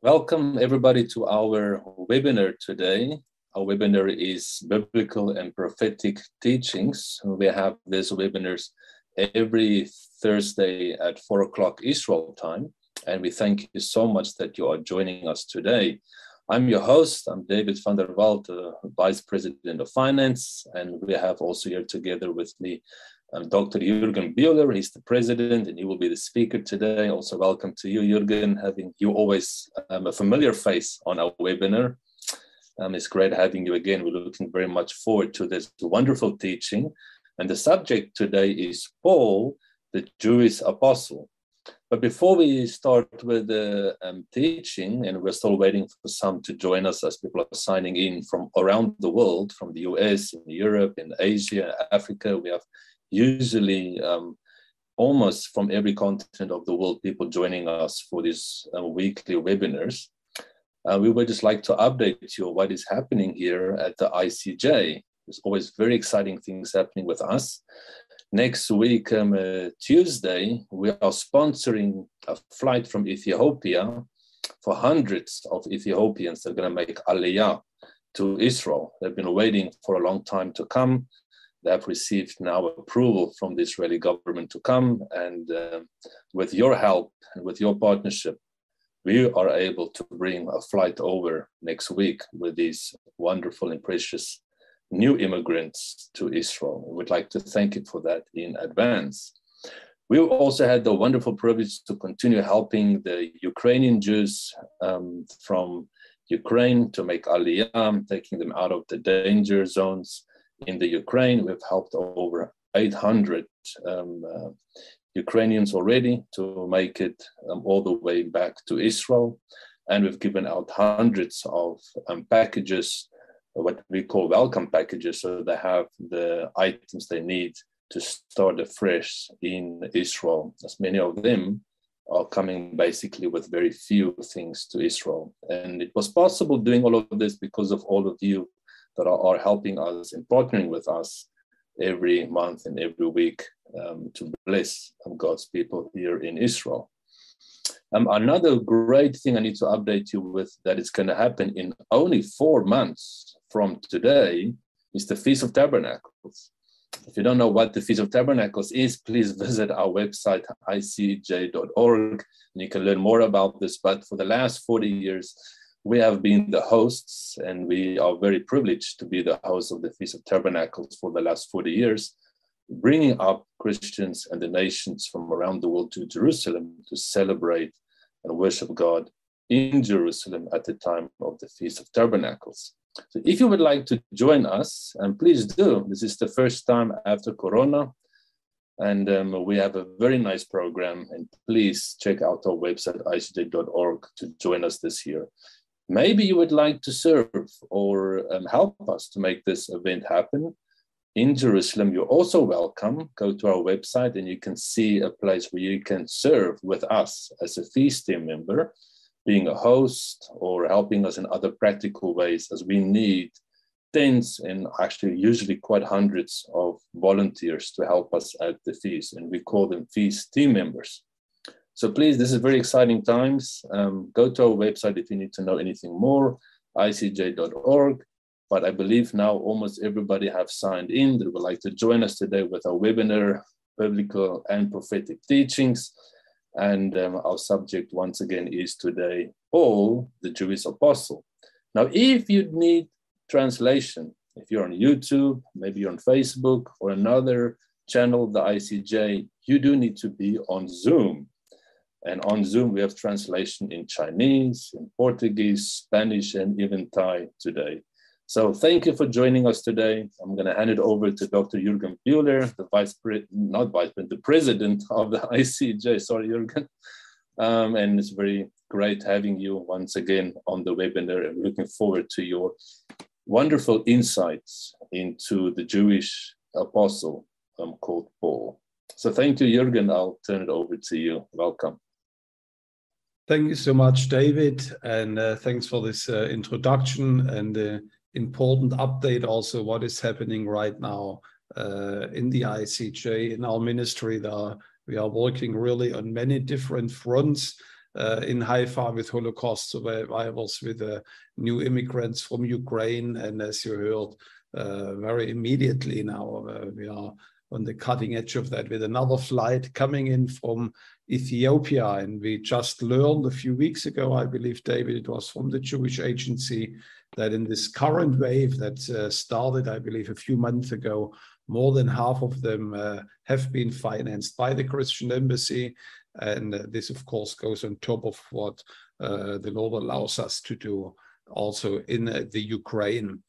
Welcome everybody to our webinar today. Our webinar is Biblical and Prophetic Teachings. We have these webinars every Thursday at four o'clock Israel time. And we thank you so much that you are joining us today. I'm your host. I'm David van der Walt, uh, Vice President of Finance. And we have also here together with me um, Dr. Jürgen Bühler. He's the president and he will be the speaker today. Also, welcome to you, Jürgen, having you always um, a familiar face on our webinar. Um, it's great having you again. We're looking very much forward to this wonderful teaching. And the subject today is Paul, the Jewish apostle. But before we start with the um, teaching, and we're still waiting for some to join us as people are signing in from around the world, from the US, in Europe, in Asia, Africa. We have usually um, almost from every continent of the world, people joining us for these uh, weekly webinars. Uh, we would just like to update you on what is happening here at the ICEJ. There's always very exciting things happening with us. Next week, um, uh, Tuesday, we are sponsoring a flight from Ethiopia for hundreds of Ethiopians that are going to make Aliyah to Israel. They've been waiting for a long time to come have received now approval from the Israeli government to come. And uh, with your help and with your partnership, we are able to bring a flight over next week with these wonderful and precious new immigrants to Israel. We would like to thank you for that in advance. We also had the wonderful privilege to continue helping the Ukrainian Jews um, from Ukraine to make Aliyah, taking them out of the danger zones in the Ukraine. We've helped over 800 um, uh, Ukrainians already to make it um, all the way back to Israel. And we've given out hundreds of um, packages, what we call welcome packages, so they have the items they need to start afresh in Israel, as many of them are coming basically with very few things to Israel. And it was possible doing all of this because of all of you that are, are helping us and partnering with us every month and every week um, to bless God's people here in Israel. Um, another great thing I need to update you with that is going to happen in only four months from today is the Feast of Tabernacles. If you don't know what the Feast of Tabernacles is, please visit our website, icej.org, and you can learn more about this. But for the last 40 years, we have been the hosts, and we are very privileged to be the host of the Feast of Tabernacles for the last 40 years, bringing up Christians and the nations from around the world to Jerusalem to celebrate and worship God in Jerusalem at the time of the Feast of Tabernacles. So if you would like to join us, and please do, this is the first time after Corona, and um, we have a very nice program. And please check out our website, icej.org, to join us this year. Maybe you would like to serve or um, help us to make this event happen. In Jerusalem, you're also welcome. Go to our website and you can see a place where you can serve with us as a feast team member, being a host or helping us in other practical ways as we need tens and actually usually quite hundreds of volunteers to help us at the feast. And we call them feast team members. So please, this is very exciting times. Um, go to our website if you need to know anything more, icej.org. But I believe now almost everybody have signed in that would like to join us today with our webinar, Biblical and Prophetic Teachings. And um, our subject once again is today, Paul, the Jewish apostle. Now, if you need translation, if you're on YouTube, maybe you're on Facebook or another channel, the ICEJ, you do need to be on Zoom. And on Zoom, we have translation in Chinese, in Portuguese, Spanish, and even Thai today. So thank you for joining us today. I'm going to hand it over to Dr. Jürgen Bühler, the vice president, not vice president, the president of the ICEJ. Sorry, Jürgen. Um, and it's very great having you once again on the webinar and looking forward to your wonderful insights into the Jewish apostle um, called Paul. So thank you, Jürgen. I'll turn it over to you. Welcome. Thank you so much, David, and uh, thanks for this uh, introduction and the important update also what is happening right now uh, in the ICEJ, in our ministry. There, we are working really on many different fronts uh, in Haifa with Holocaust survivors, with uh, new immigrants from Ukraine. And as you heard, uh, very immediately now, we are on the cutting edge of that with another flight coming in from Ethiopia. And we just learned a few weeks ago, I believe, David, it was from the Jewish Agency, that in this current wave that uh, started, I believe, a few months ago, more than half of them uh, have been financed by the Christian Embassy. And uh, this, of course, goes on top of what uh, the Lord allows us to do also in uh, the Ukraine.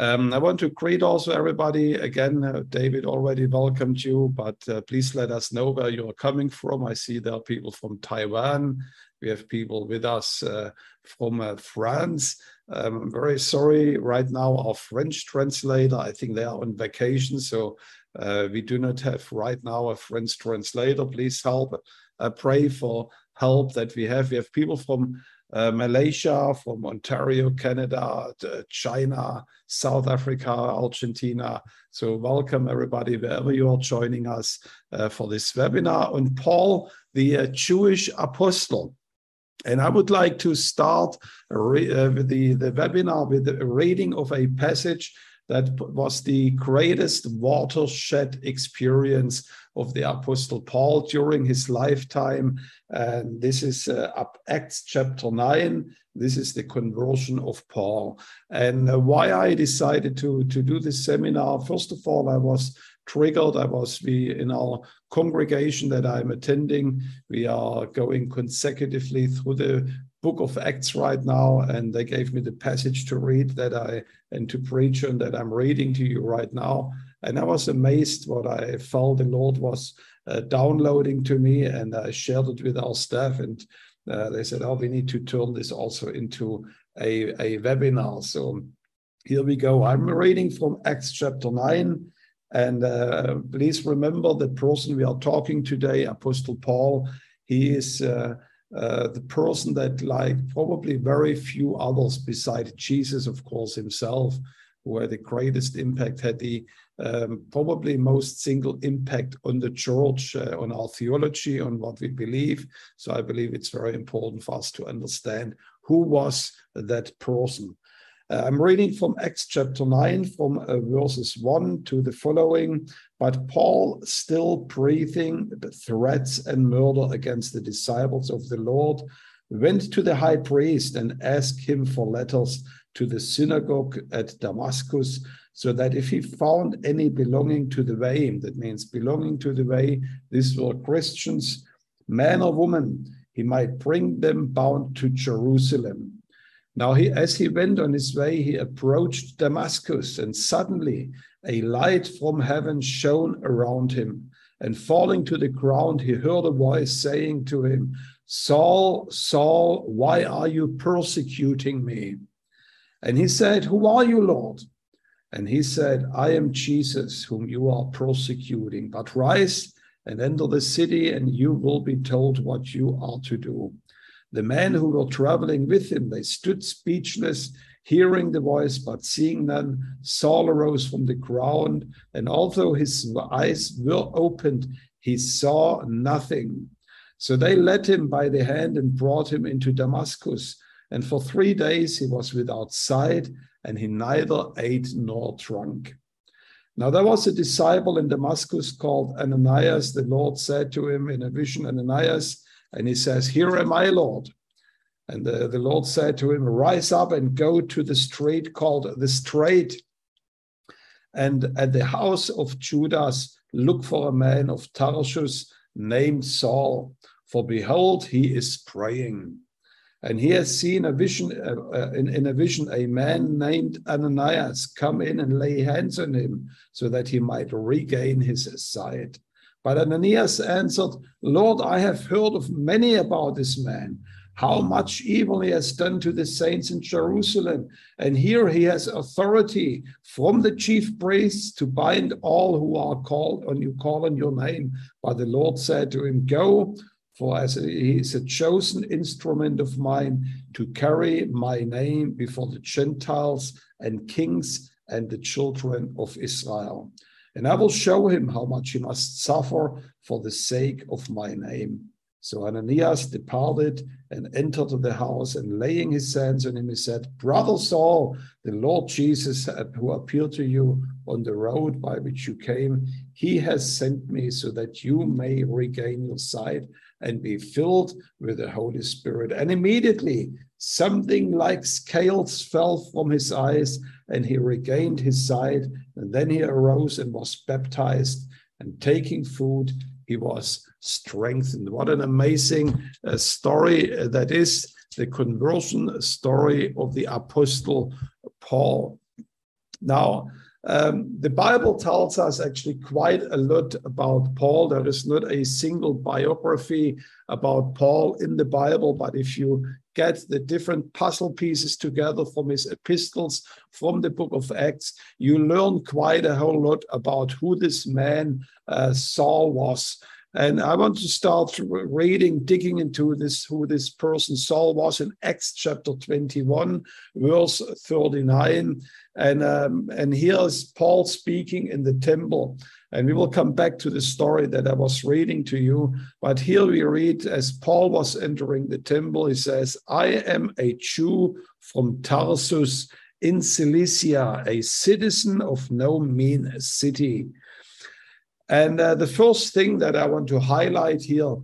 Um, I want to greet also everybody. Again, uh, David already welcomed you, but uh, please let us know where you're coming from. I see there are people from Taiwan. We have people with us uh, from uh, France. Um, I'm very sorry right now, our French translator, I think they are on vacation, so uh, we do not have right now a French translator. Please help. Uh, pray for help that we have. We have people from uh, Malaysia, from Ontario, Canada, China, South Africa, Argentina. So welcome everybody wherever you are joining us uh, for this webinar on Paul, the uh, Jewish apostle. And I would like to start uh, with the, the webinar with a reading of a passage that was the greatest watershed experience of the Apostle Paul during his lifetime. And this is uh, Acts chapter 9. This is the conversion of Paul. And uh, why I decided to, to do this seminar, first of all, I was triggered. I was we in our congregation that I'm attending. We are going consecutively through the book of Acts right now, and they gave me the passage to read that I and to preach on that I'm reading to you right now. And I was amazed what I felt the Lord was uh, downloading to me, and I shared it with our staff, and uh, they said, "Oh, we need to turn this also into a, a webinar." So here we go. I'm reading from Acts chapter nine. And uh, please remember the person we are talking today, Apostle Paul. He is uh, uh, the person that, like probably very few others beside Jesus, of course, himself, who had the greatest impact, had the um, probably most single impact on the church, uh, on our theology, on what we believe. So I believe it's very important for us to understand who was that person. Uh, I'm reading from Acts chapter 9, from uh, verses 1 to the following. But Paul, still breathing threats and murder against the disciples of the Lord, went to the high priest and asked him for letters to the synagogue at Damascus, so that if he found any belonging to the way, that means belonging to the way, these were Christians, man or woman, he might bring them bound to Jerusalem. Now, he, as he went on his way, he approached Damascus, and suddenly a light from heaven shone around him. And falling to the ground, he heard a voice saying to him, Saul, Saul, why are you persecuting me? And he said, Who are you, Lord? And he said, I am Jesus, whom you are persecuting. But rise and enter the city, and you will be told what you are to do. The men who were traveling with him, they stood speechless, hearing the voice, but seeing none. Saul arose from the ground, and although his eyes were opened, he saw nothing. So they led him by the hand and brought him into Damascus. And for three days he was without sight, and he neither ate nor drank. Now there was a disciple in Damascus called Ananias. The Lord said to him in a vision, Ananias, and he says, Here am I, Lord. And the, the Lord said to him, Rise up and go to the street called the Straight. And at the house of Judas, look for a man of Tarsus named Saul, for behold, he is praying. And he has seen a vision, uh, uh, in, in a vision, a man named Ananias come in and lay hands on him so that he might regain his sight. But Ananias answered, Lord, I have heard of many about this man, how much evil he has done to the saints in Jerusalem. And here he has authority from the chief priests to bind all who are called on you call on your name. But the Lord said to him, Go, for as he is a chosen instrument of mine to carry my name before the Gentiles and kings and the children of Israel and I will show him how much he must suffer for the sake of my name. So Ananias departed and entered the house, and laying his hands on him, he said, Brother Saul, the Lord Jesus, who appeared to you on the road by which you came, he has sent me so that you may regain your sight and be filled with the Holy Spirit. And immediately something like scales fell from his eyes, and he regained his sight. And then he arose and was baptized, and taking food, he was strengthened. What an amazing uh, story that is the conversion story of the Apostle Paul. Now, um, the Bible tells us actually quite a lot about Paul. There is not a single biography about Paul in the Bible, but if you get the different puzzle pieces together from his epistles, from the book of Acts, you learn quite a whole lot about who this man uh, Saul was. And I want to start reading, digging into this, who this person Saul was in Acts chapter 21, verse 39. And, um, and here is Paul speaking in the temple. And we will come back to the story that I was reading to you. But here we read, as Paul was entering the temple, he says, I am a Jew from Tarsus in Cilicia, a citizen of no mean city and uh, the first thing that I want to highlight here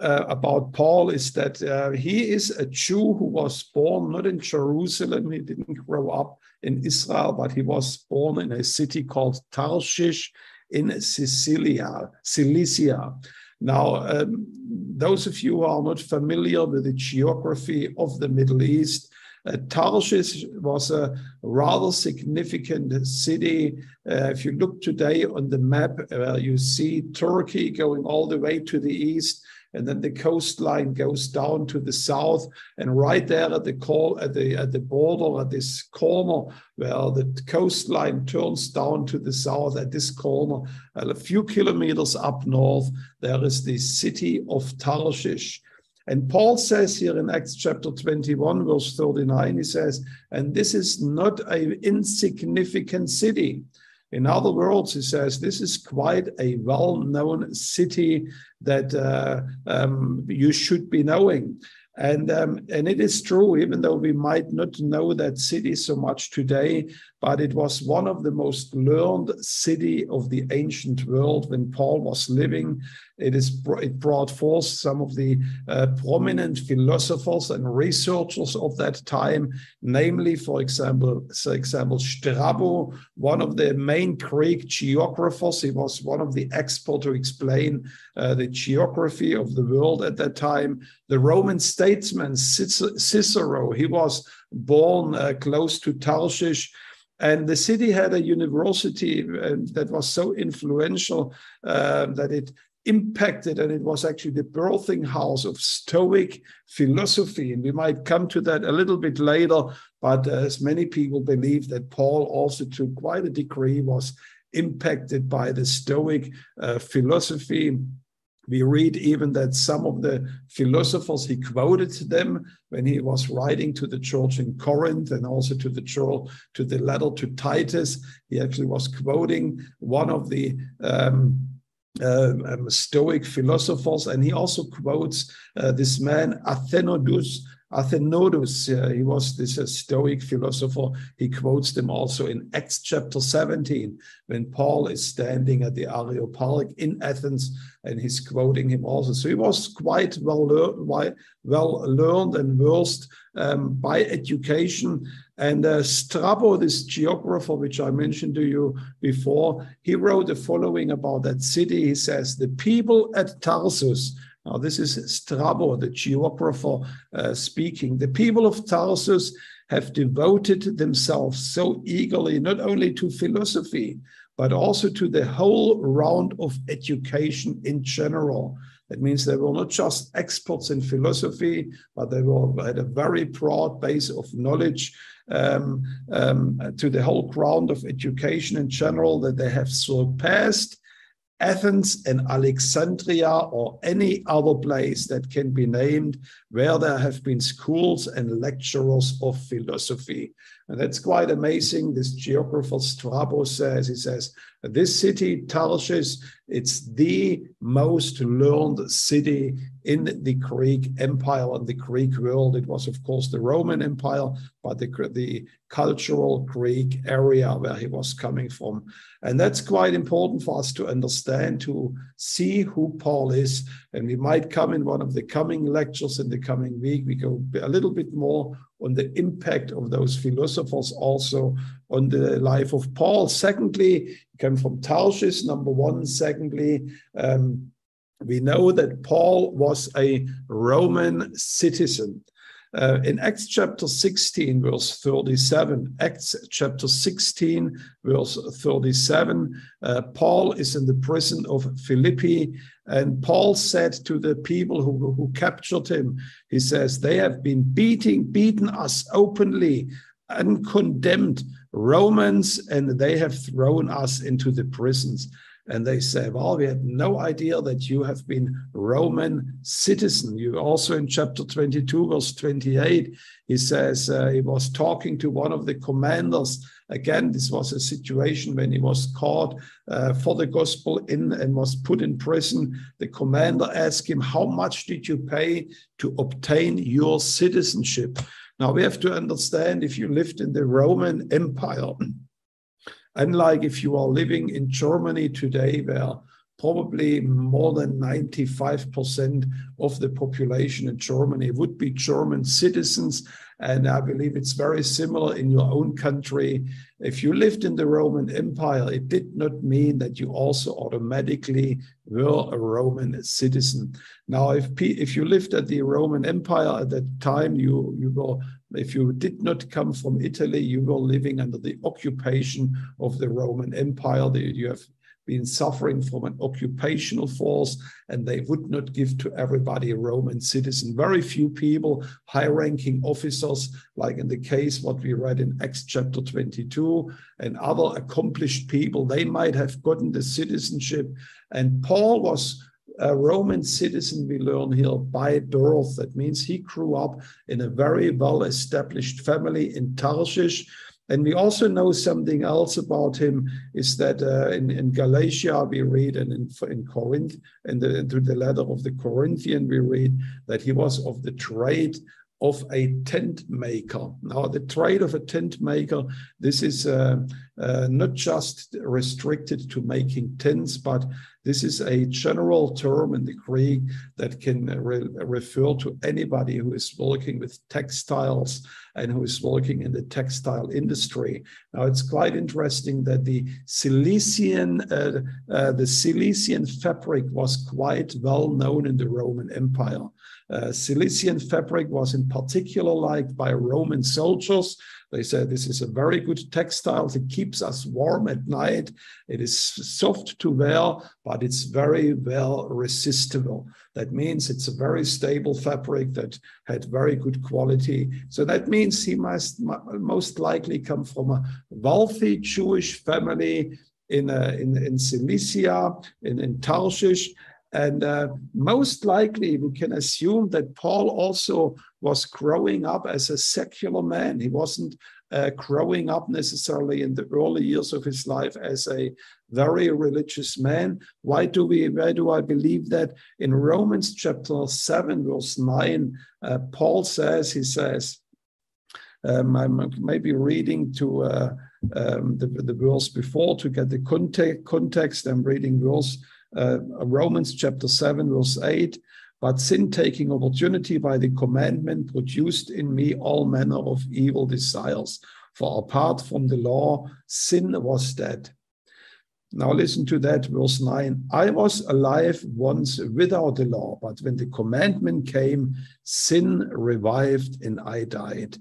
uh, about Paul is that uh, he is a Jew who was born not in Jerusalem. He didn't grow up in Israel, but he was born in a city called Tarshish in Sicilia, Cilicia. Now, um, those of you who are not familiar with the geography of the Middle East, uh, Tarshish was a rather significant city. Uh, if you look today on the map, uh, you see Turkey going all the way to the east, and then the coastline goes down to the south. And right there at the call at the at the border at this corner where the coastline turns down to the south at this corner, a few kilometers up north, there is the city of Tarshish. And Paul says here in Acts chapter 21, verse 39, he says, and this is not an insignificant city. In other words, he says, this is quite a well known city that uh, um, you should be knowing. And, um, and it is true, even though we might not know that city so much today, but it was one of the most learned city of the ancient world when Paul was living. It is it brought forth some of the uh, prominent philosophers and researchers of that time, namely, for example, for example, Strabo, one of the main Greek geographers. He was one of the experts to explain uh, the geography of the world at that time. The Roman statesman Cicero, he was born uh, close to Tarshish. And the city had a university uh, that was so influential uh, that it impacted, and it was actually the birthing house of Stoic philosophy. And we might come to that a little bit later, but as many people believe that Paul also, to quite a degree, was impacted by the Stoic uh, philosophy. We read even that some of the philosophers, he quoted them when he was writing to the church in Corinth and also to the church, to the letter to Titus. He actually was quoting one of the um, uh, um, Stoic philosophers, and he also quotes uh, this man Athenodus. Athenodus, uh, he was this uh, Stoic philosopher. He quotes them also in Acts chapter 17 when Paul is standing at the Areopagite in Athens, and he's quoting him also. So he was quite well learned, well learned and versed um, by education. And uh, Strabo, this geographer, which I mentioned to you before, he wrote the following about that city. He says, The people at Tarsus, now this is Strabo, the geographer uh, speaking, the people of Tarsus have devoted themselves so eagerly not only to philosophy, but also to the whole round of education in general. That means they were not just experts in philosophy, but they were had a very broad base of knowledge um, um, to the whole ground of education in general, that they have surpassed Athens and Alexandria or any other place that can be named where there have been schools and lecturers of philosophy. And that's quite amazing. This geographer Strabo says, he says, this city, Tarshish, it's the most learned city in the Greek Empire and the Greek world. It was, of course, the Roman Empire, but the, the cultural Greek area where he was coming from. And that's quite important for us to understand, to see who Paul is. And we might come in one of the coming lectures in the coming week. We go a little bit more on the impact of those philosophers also on the life of Paul. Secondly, came from Tarshish, number one. Secondly, um, we know that Paul was a Roman citizen. Uh, in Acts chapter 16, verse 37, Acts chapter 16, verse 37, uh, Paul is in the prison of Philippi. And Paul said to the people who, who captured him, he says, They have been beating, beaten us openly, uncondemned Romans, and they have thrown us into the prisons and they say, Well, we had no idea that you have been Roman citizen. You also in chapter 22, verse 28, he says uh, he was talking to one of the commanders. Again, this was a situation when he was caught uh, for the gospel in and was put in prison. The commander asked him, How much did you pay to obtain your citizenship? Now we have to understand if you lived in the Roman Empire, Unlike if you are living in Germany today, where probably more than 95% of the population in Germany would be German citizens. And I believe it's very similar in your own country. If you lived in the Roman Empire, it did not mean that you also automatically were a Roman citizen. Now, if, if you lived at the Roman Empire at that time, you, you were if you did not come from Italy, you were living under the occupation of the Roman Empire. You have been suffering from an occupational force, and they would not give to everybody a Roman citizen. Very few people, high ranking officers, like in the case what we read in Acts chapter 22, and other accomplished people, they might have gotten the citizenship. And Paul was a Roman citizen, we learn here, by birth. That means he grew up in a very well established family in Tarshish. And we also know something else about him is that uh, in, in Galatia we read, and in, in Corinth, and into the letter of the Corinthian we read that he was of the trade of a tent maker. Now, the trade of a tent maker, this is uh, uh, not just restricted to making tents, but this is a general term in the Greek that can re refer to anybody who is working with textiles and who is working in the textile industry. Now, it's quite interesting that the Cilician, uh, uh the Cilician fabric was quite well known in the Roman Empire. Uh, Cilician fabric was in particular liked by Roman soldiers. They said this is a very good textile. It keeps us warm at night. It is soft to wear, but it's very well resistible. That means it's a very stable fabric that had very good quality. So that means he must most likely come from a wealthy Jewish family in, uh, in, in Cilicia, in, in Tarshish, and uh, most likely, we can assume that Paul also was growing up as a secular man. He wasn't uh, growing up necessarily in the early years of his life as a very religious man. Why do we? Why do I believe that? In Romans chapter seven, verse nine, uh, Paul says, he says, um, I'm maybe reading to uh, um, the, the verse before to get the context. Context. I'm reading verse uh, Romans chapter 7, verse 8. But sin taking opportunity by the commandment produced in me all manner of evil desires. For apart from the law, sin was dead. Now listen to that, verse 9. I was alive once without the law, but when the commandment came, sin revived and I died.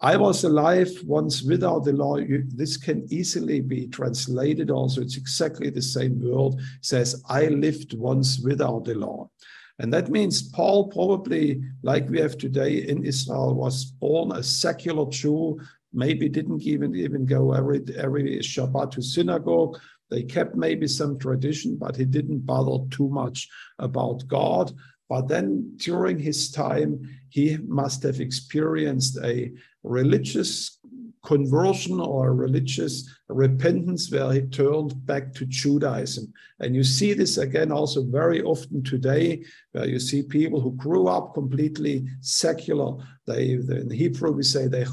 I was alive once without the law. You, this can easily be translated also. It's exactly the same word. Says, I lived once without the law. And that means Paul probably, like we have today in Israel, was born a secular Jew, maybe didn't even, even go every, every Shabbat to synagogue. They kept maybe some tradition, but he didn't bother too much about God. But then during his time, he must have experienced a religious conversion or religious repentance where he turned back to Judaism. And you see this again also very often today, where you see people who grew up completely secular. They, in Hebrew, we say they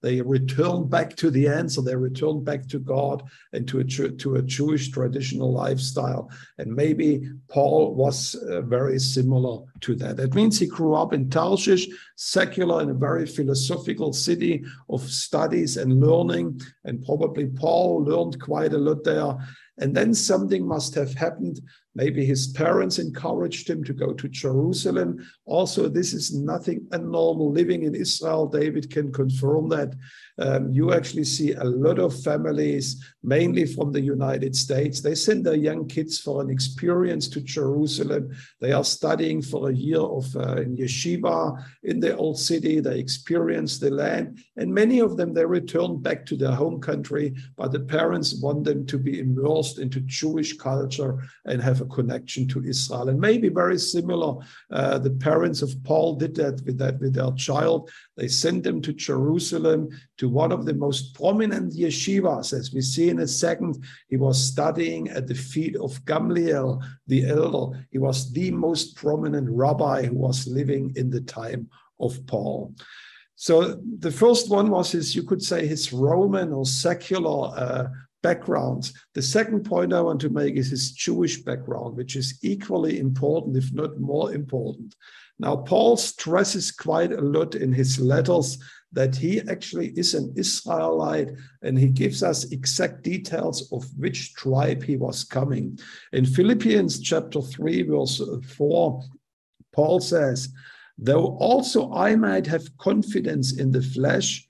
they return back to the answer, they return back to God and to a, to a Jewish traditional lifestyle. And maybe Paul was uh, very similar to that. That means he grew up in Tarshish, secular in a very philosophical city of studies and learning. And probably Paul learned quite a lot there. And then something must have happened. Maybe his parents encouraged him to go to Jerusalem. Also, this is nothing abnormal living in Israel. David can confirm that um, you actually see a lot of families, mainly from the United States, they send their young kids for an experience to Jerusalem. They are studying for a year of uh, in yeshiva in the old city. They experience the land, and many of them they return back to their home country. But the parents want them to be immersed into Jewish culture and have connection to Israel. And maybe very similar, uh, the parents of Paul did that with that with their child. They sent them to Jerusalem to one of the most prominent yeshivas. As we see in a second, he was studying at the feet of Gamliel, the elder. He was the most prominent rabbi who was living in the time of Paul. So the first one was his, you could say, his Roman or secular uh, background. The second point I want to make is his Jewish background, which is equally important, if not more important. Now, Paul stresses quite a lot in his letters that he actually is an Israelite and he gives us exact details of which tribe he was coming. In Philippians chapter 3, verse 4, Paul says, Though also I might have confidence in the flesh,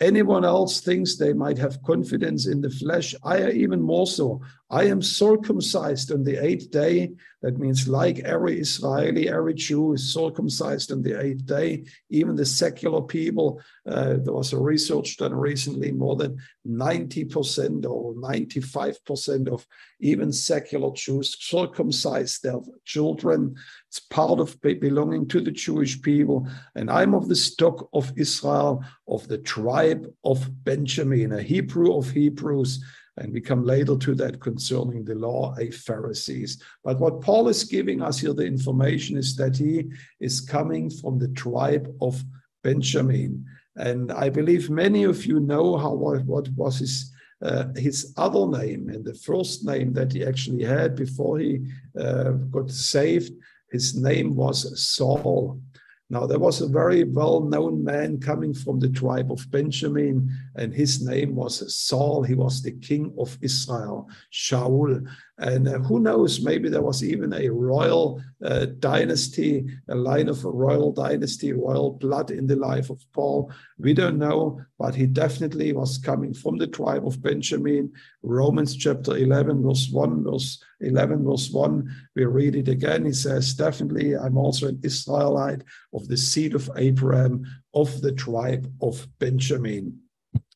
anyone else thinks they might have confidence in the flesh, I even more so. I am circumcised on the eighth day. That means, like every Israeli, every Jew is circumcised on the eighth day. Even the secular people, uh, there was a research done recently, more than 90% or 95% of even secular Jews circumcise their children. It's part of belonging to the Jewish people. And I'm of the stock of Israel, of the tribe of Benjamin, a Hebrew of Hebrews and we come later to that concerning the law, a Pharisees. But what Paul is giving us here, the information is that he is coming from the tribe of Benjamin. And I believe many of you know how what, what was his uh, his other name and the first name that he actually had before he uh, got saved. His name was Saul. Now, there was a very well known man coming from the tribe of Benjamin, and his name was Saul. He was the king of Israel, Shaul. And uh, who knows, maybe there was even a royal uh, dynasty, a line of a royal dynasty, royal blood in the life of Paul. We don't know, but he definitely was coming from the tribe of Benjamin. Romans chapter 11, verse 1, verse 11, verse 1, we read it again. He says, Definitely, I'm also an Israelite of the seed of Abraham, of the tribe of Benjamin.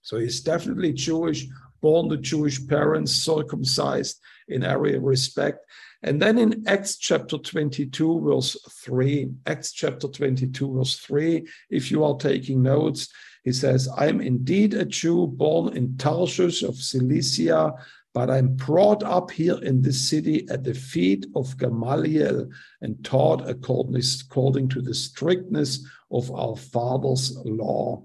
So he's definitely Jewish, born to Jewish parents, circumcised in every respect. And then in Acts chapter 22, verse 3, Acts chapter 22, verse 3, if you are taking notes, he says, I'm indeed a Jew born in Tarshish of Cilicia, but I'm brought up here in this city at the feet of Gamaliel and taught according, according to the strictness of our father's law.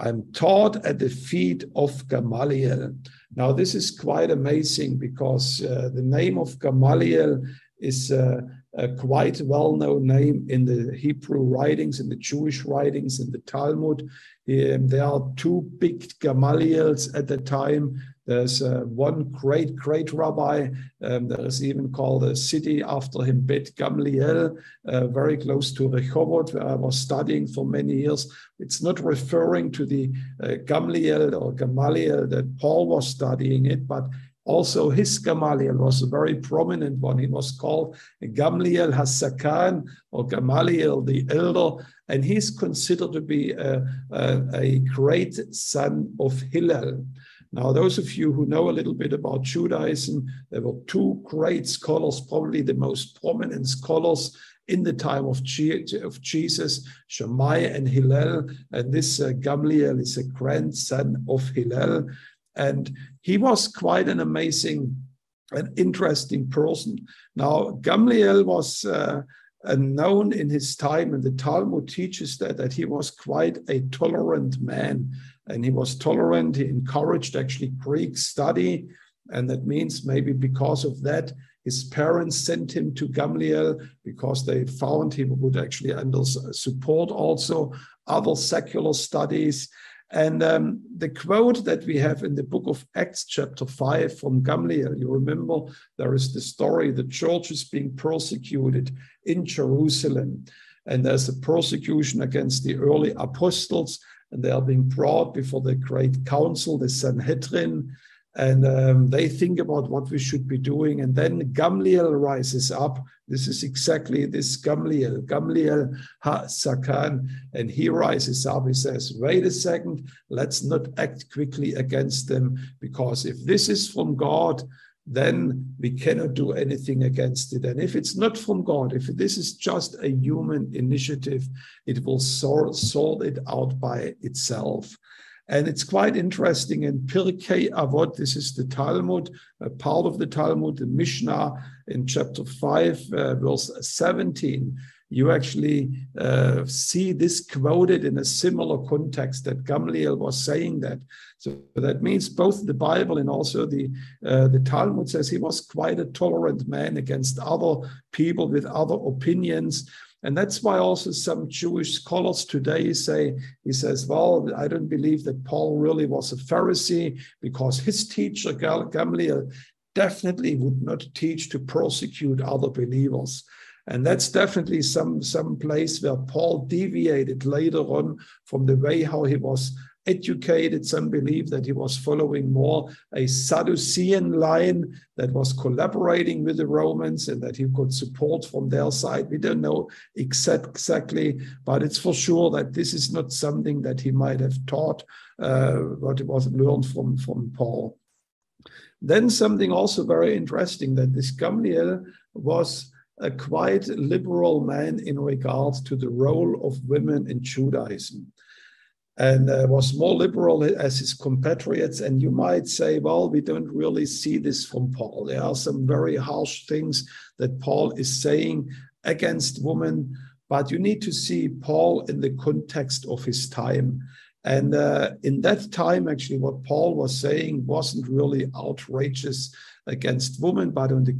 I'm taught at the feet of Gamaliel. Now, this is quite amazing because uh, the name of Gamaliel is uh, a quite well known name in the Hebrew writings, in the Jewish writings, in the Talmud. Um, there are two big Gamaliels at the time. There's uh, one great, great rabbi. Um, there is even called a city after him, Bet Gamliel, uh, very close to Rehovot, where I was studying for many years. It's not referring to the uh, Gamliel or Gamaliel that Paul was studying it, but also his Gamaliel was a very prominent one. He was called Gamliel HaZaken or Gamaliel the Elder, and he's considered to be a, a, a great son of Hillel. Now, those of you who know a little bit about Judaism, there were two great scholars, probably the most prominent scholars in the time of, Jesus, Shammai and Hillel. And this uh, Gamliel is a grandson of Hillel. And he was quite an amazing and interesting person. Now, Gamliel was uh, known in his time, and the Talmud teaches that, that he was quite a tolerant man. And he was tolerant, he encouraged actually Greek study. And that means maybe because of that, his parents sent him to Gamliel because they found he would actually support also other secular studies. And um, the quote that we have in the book of Acts, chapter 5, from Gamliel, you remember there is the story the church is being persecuted in Jerusalem. And there's a persecution against the early apostles, and they are being brought before the great council, the Sanhedrin and um, they think about what we should be doing. And then Gamliel rises up. This is exactly this Gamliel, Gamliel HaZaken, and he rises up. He says, Wait a second, let's not act quickly against them, because if this is from God, then we cannot do anything against it. And if it's not from God, if this is just a human initiative, it will sort, sort it out by itself. And it's quite interesting in Pirkei Avot, this is the Talmud, a part of the Talmud, the Mishnah in chapter 5, uh, verse 17. You actually uh, see this quoted in a similar context that Gamliel was saying that. So that means both the Bible and also the, uh, the Talmud says he was quite a tolerant man against other people with other opinions. And that's why also some Jewish scholars today say, he says, well, I don't believe that Paul really was a Pharisee because his teacher, Gamaliel, definitely would not teach to persecute other believers. And that's definitely some, some place where Paul deviated later on from the way how he was educated. Some believe that he was following more a Sadducean line that was collaborating with the Romans and that he could support from their side. We don't know exact, exactly, but it's for sure that this is not something that he might have taught, uh, what was learned from, from Paul. Then something also very interesting that this Gamliel was a quite liberal man in regard to the role of women in Judaism and uh, was more liberal as his compatriots. And you might say, well, we don't really see this from Paul. There are some very harsh things that Paul is saying against women, but you need to see Paul in the context of his time. And uh, in that time, actually, what Paul was saying wasn't really outrageous against women, but on the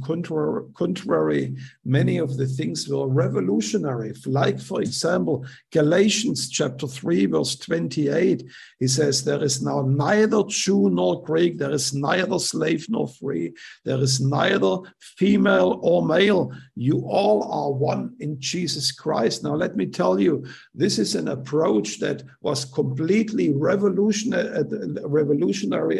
contrary, many of the things were revolutionary. Like, for example, Galatians chapter 3, verse 28, he says, There is now neither Jew nor Greek, there is neither slave nor free, there is neither female or male. You all are one in Jesus Christ. Now, let me tell you, this is an approach that was completely revolutionary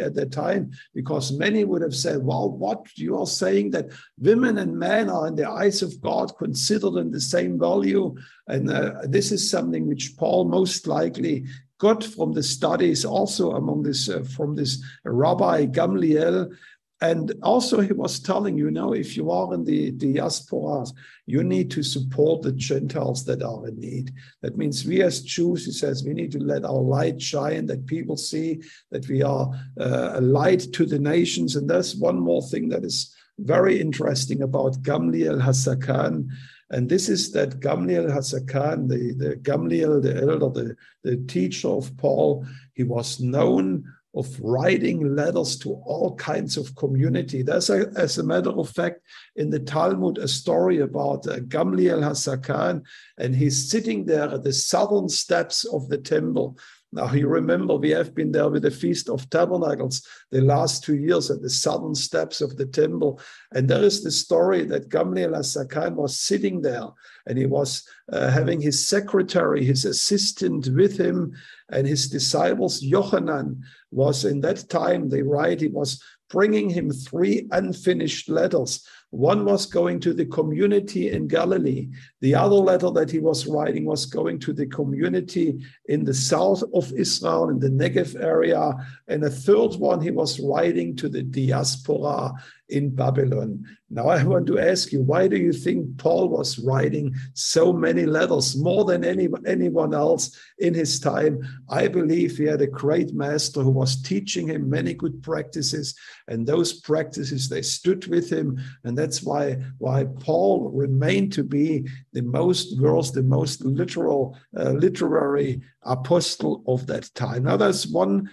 at, the time because many would have said, well, what you are saying that women and men are in the eyes of God considered in the same value. And uh, this is something which Paul most likely got from the studies also among this uh, from this Rabbi Gamliel and also, he was telling you, know, if you are in the diaspora, you need to support the Gentiles that are in need. That means we as Jews, he says, we need to let our light shine, that people see that we are uh, a light to the nations. And there's one more thing that is very interesting about Gamliel HaZaken. And this is that Gamliel HaZaken, the, the Gamliel, the elder, the, the teacher of Paul, he was known of writing letters to all kinds of community. There's, a, as a matter of fact, in the Talmud, a story about uh, Gamliel HaZaken, and he's sitting there at the southern steps of the temple. Now, you remember, we have been there with the Feast of Tabernacles the last two years at the southern steps of the temple. And there is the story that Gamliel HaZaken was sitting there and he was uh, having his secretary, his assistant with him, and his disciples. Yohanan was in that time, they write, he was bringing him three unfinished letters. One was going to the community in Galilee, The other letter that he was writing was going to the community in the south of Israel, in the Negev area. And a third one he was writing to the diaspora in Babylon. Now, I want to ask you, why do you think Paul was writing so many letters, more than any, anyone else in his time? I believe he had a great master who was teaching him many good practices, and those practices, they stood with him. And that's why, why Paul remained to be the most versed, the most literal, uh, literary apostle of that time. Now, there's one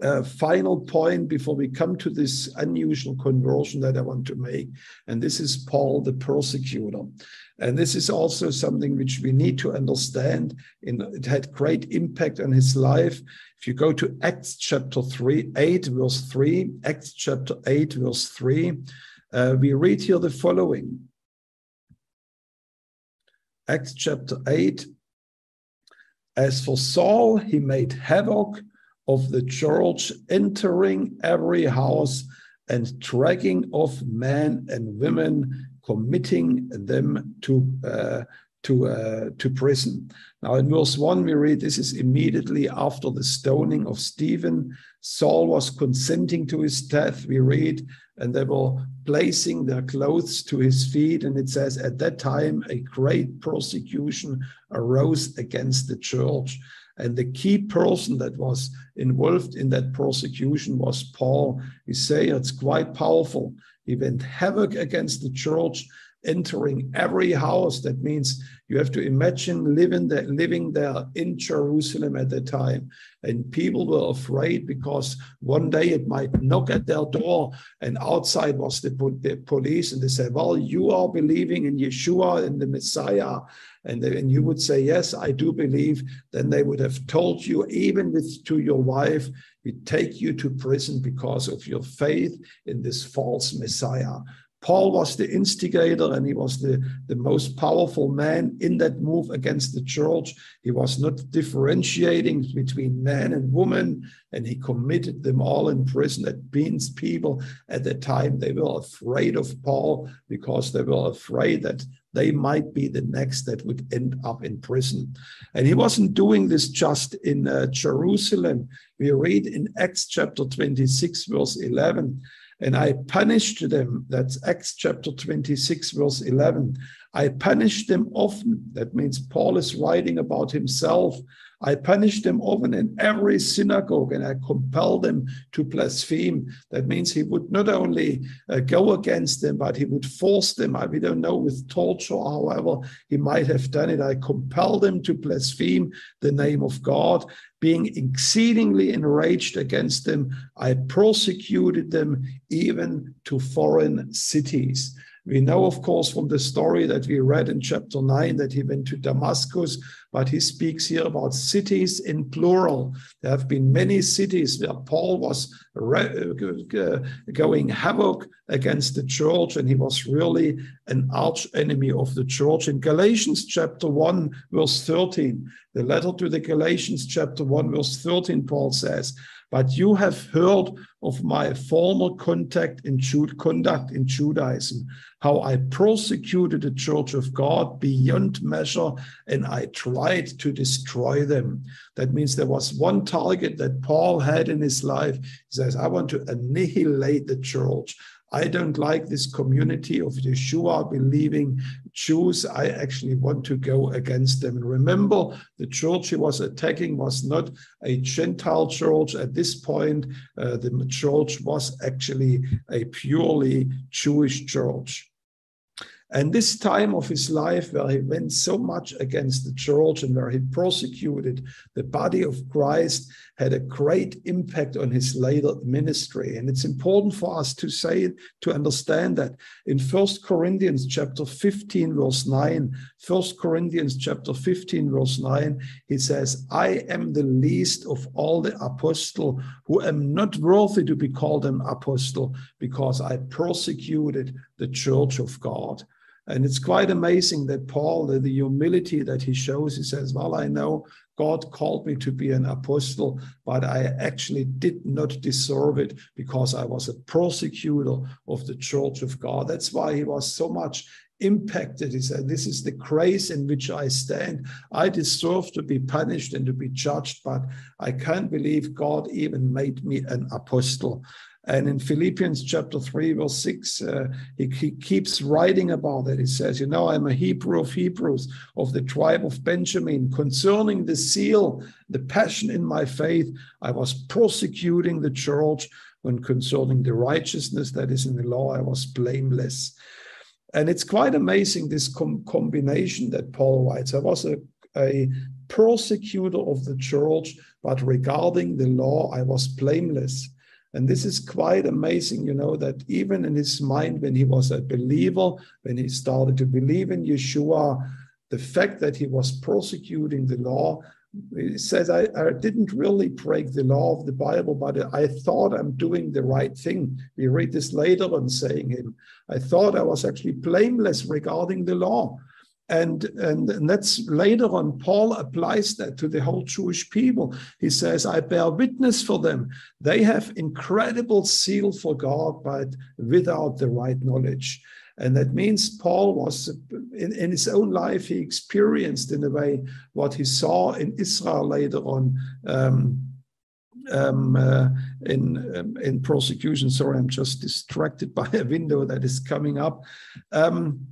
uh, final point before we come to this unusual conversion that I want to make. And this is Paul the persecutor. And this is also something which we need to understand. In, it had great impact on his life. If you go to Acts chapter 3, 8, verse 3, Acts chapter 8, verse 3, uh, we read here the following. Acts chapter 8. As for Saul, he made havoc of the church entering every house and dragging off men and women, committing them to uh, to uh, to prison. Now, in verse one, we read this is immediately after the stoning of Stephen. Saul was consenting to his death. We read, and they were placing their clothes to his feet. And it says, at that time, a great persecution arose against the church. And the key person that was involved in that prosecution was Paul. He say it's quite powerful. He went havoc against the church, entering every house. That means you have to imagine living there, living there in Jerusalem at the time. And people were afraid because one day it might knock at their door, and outside was the, the police, and they said, Well, you are believing in Yeshua and the Messiah. And, they, and you would say, Yes, I do believe. Then they would have told you, even with to your wife, we take you to prison because of your faith in this false Messiah. Paul was the instigator and he was the, the most powerful man in that move against the church. He was not differentiating between man and woman, and he committed them all in prison. That means people at the time they were afraid of Paul because they were afraid that they might be the next that would end up in prison. And he wasn't doing this just in uh, Jerusalem. We read in Acts chapter 26, verse 11 and I punished them. That's Acts chapter 26, verse 11. I punished them often. That means Paul is writing about himself. I punished them often in every synagogue and I compelled them to blaspheme. That means he would not only uh, go against them, but he would force them. I, we don't know with torture, however, he might have done it. I compelled them to blaspheme the name of God. Being exceedingly enraged against them, I persecuted them even to foreign cities. We know, of course, from the story that we read in chapter 9 that he went to Damascus, but he speaks here about cities in plural. There have been many cities where Paul was uh, going havoc against the church, and he was really an arch enemy of the church. In Galatians chapter 1, verse 13, the letter to the Galatians chapter 1, verse 13, Paul says, but you have heard of my former contact in Jude, conduct in Judaism, how I persecuted the church of God beyond measure, and I tried to destroy them. That means there was one target that Paul had in his life. He says, I want to annihilate the church. I don't like this community of Yeshua believing Jews. I actually want to go against them. And remember, the church he was attacking was not a Gentile church. At this point, uh, the church was actually a purely Jewish church. And this time of his life, where he went so much against the church and where he persecuted the body of Christ, had a great impact on his later ministry. And it's important for us to say, to understand that in First Corinthians chapter 15, verse 9, 1 Corinthians chapter 15, verse 9, he says, I am the least of all the apostle who am not worthy to be called an apostle because I persecuted the church of God. And it's quite amazing that Paul, the, the, humility that he shows, he says, Well, I know God called me to be an apostle, but I actually did not deserve it because I was a persecutor of the church of God. That's why he was so much impacted. He said, This is the grace in which I stand. I deserve to be punished and to be judged, but I can't believe God even made me an apostle. And in Philippians chapter 3, verse 6, uh, he, he, keeps writing about it. He says, You know, I'm a Hebrew of Hebrews, of the tribe of Benjamin. Concerning the zeal, the passion in my faith, I was persecuting the church. When concerning the righteousness that is in the law, I was blameless. And it's quite amazing this com- combination that Paul writes. I was a, a persecutor of the church, but regarding the law, I was blameless. And this is quite amazing, you know, that even in his mind, when he was a believer, when he started to believe in Yeshua, the fact that he was persecuting the law, he says, I, I didn't really break the law of the Bible, but I thought I'm doing the right thing. We read this later on saying him, I thought I was actually blameless regarding the law. And, and, and that's later on, Paul applies that to the whole Jewish people. He says, I bear witness for them. They have incredible zeal for God, but without the right knowledge. And that means Paul was, in, in his own life, he experienced in a way what he saw in Israel later on. Um, um, uh, in um, in prosecution. Sorry, I'm just distracted by a window that is coming up. Um,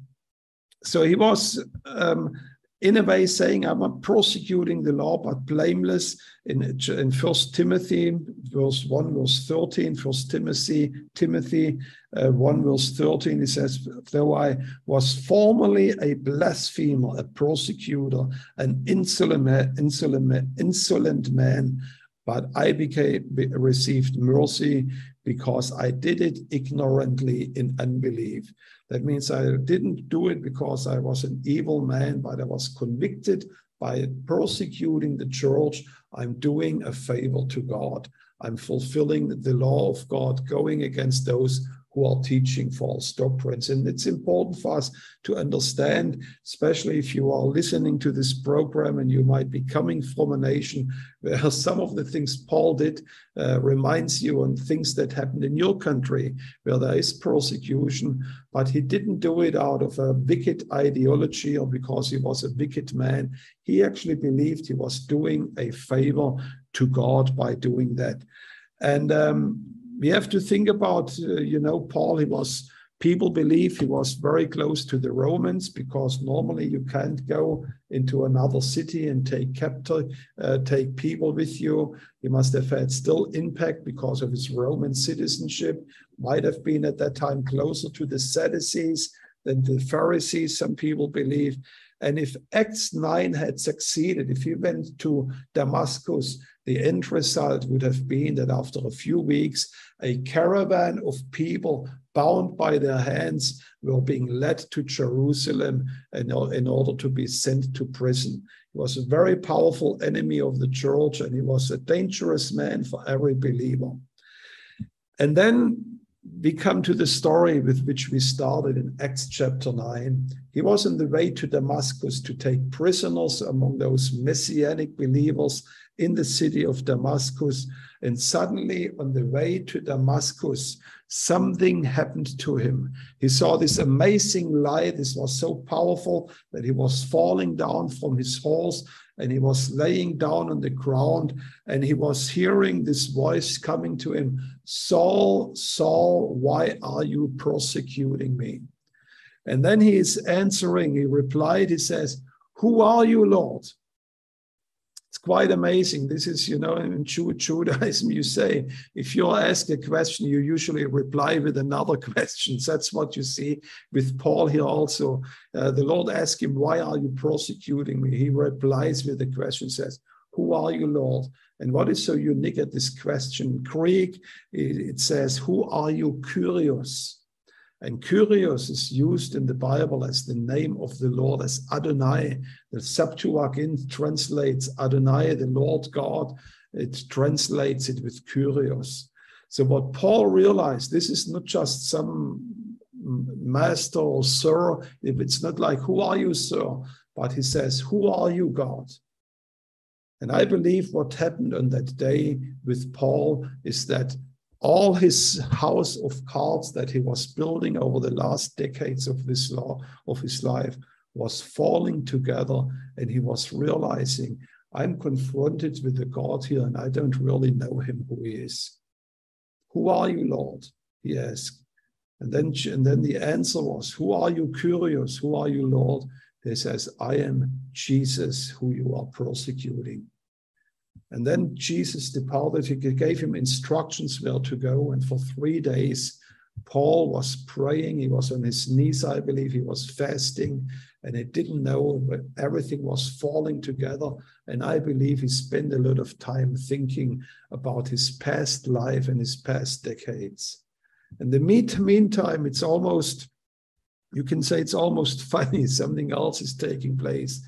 so he was um, in a way saying, I'm not prosecuting the law, but blameless. In, in First Timothy, verse 1, verse 13, First Timothy, Timothy uh, 1, verse 13, he says, Though I was formerly a blasphemer, a prosecutor, an insolent, insolent, insolent man, but I became received mercy because I did it ignorantly in unbelief. That means I didn't do it because I was an evil man, but I was convicted by persecuting the church. I'm doing a favor to God. I'm fulfilling the law of God, going against those who are teaching false doctrines. And it's important for us to understand, especially if you are listening to this program and you might be coming from a nation where some of the things Paul did uh, reminds you on things that happened in your country where there is persecution, but he didn't do it out of a wicked ideology or because he was a wicked man. He actually believed he was doing a favor to God by doing that. And um, we have to think about, uh, you know, Paul, he was, people believe he was very close to the Romans because normally you can't go into another city and take uh, take people with you. He must have had still impact because of his Roman citizenship, might have been at that time closer to the Sadducees than the Pharisees, some people believe. And if Acts 9 had succeeded, if he went to Damascus, the end result would have been that after a few weeks, a caravan of people bound by their hands were being led to Jerusalem in, in order to be sent to prison. He was a very powerful enemy of the church and he was a dangerous man for every believer. And then we come to the story with which we started in Acts chapter 9. He was on the way to Damascus to take prisoners among those messianic believers in the city of Damascus. And suddenly, on the way to Damascus, something happened to him. He saw this amazing light. This was so powerful that he was falling down from his horse and he was laying down on the ground and he was hearing this voice coming to him Saul, Saul, why are you persecuting me? And then he is answering, he replied, he says, Who are you, Lord? it's quite amazing. This is, you know, in Judaism, you say, if you're asked a question, you usually reply with another question. That's what you see with Paul here also. Uh, the Lord asked him, Why are you persecuting me? He replies with a question, says, Who are you, Lord? And what is so unique at this question? Greek, it, says, Who are you, Kyrios? And Kyrios is used in the Bible as the name of the Lord, as Adonai. The Septuagint translates Adonai, the Lord God. It translates it with Kyrios. So what Paul realized, this is not just some master or sir. If it's not like, who are you, sir? But he says, who are you, God? And I believe what happened on that day with Paul is that all his house of cards that he was building over the last decades of this law of his life was falling together and he was realizing i'm confronted with a god here and i don't really know him who he is. Who are you lord? he asked. And then and then the answer was who are you Kyrios? Who are you lord? He says i am jesus who you are persecuting and then Jesus departed. He gave him instructions where to go. And for three days, Paul was praying. He was on his knees, I believe. He was fasting and he didn't know, but everything was falling together. And I believe he spent a lot of time thinking about his past life and his past decades. In the meantime, it's almost, you can say it's almost funny. Something else is taking place.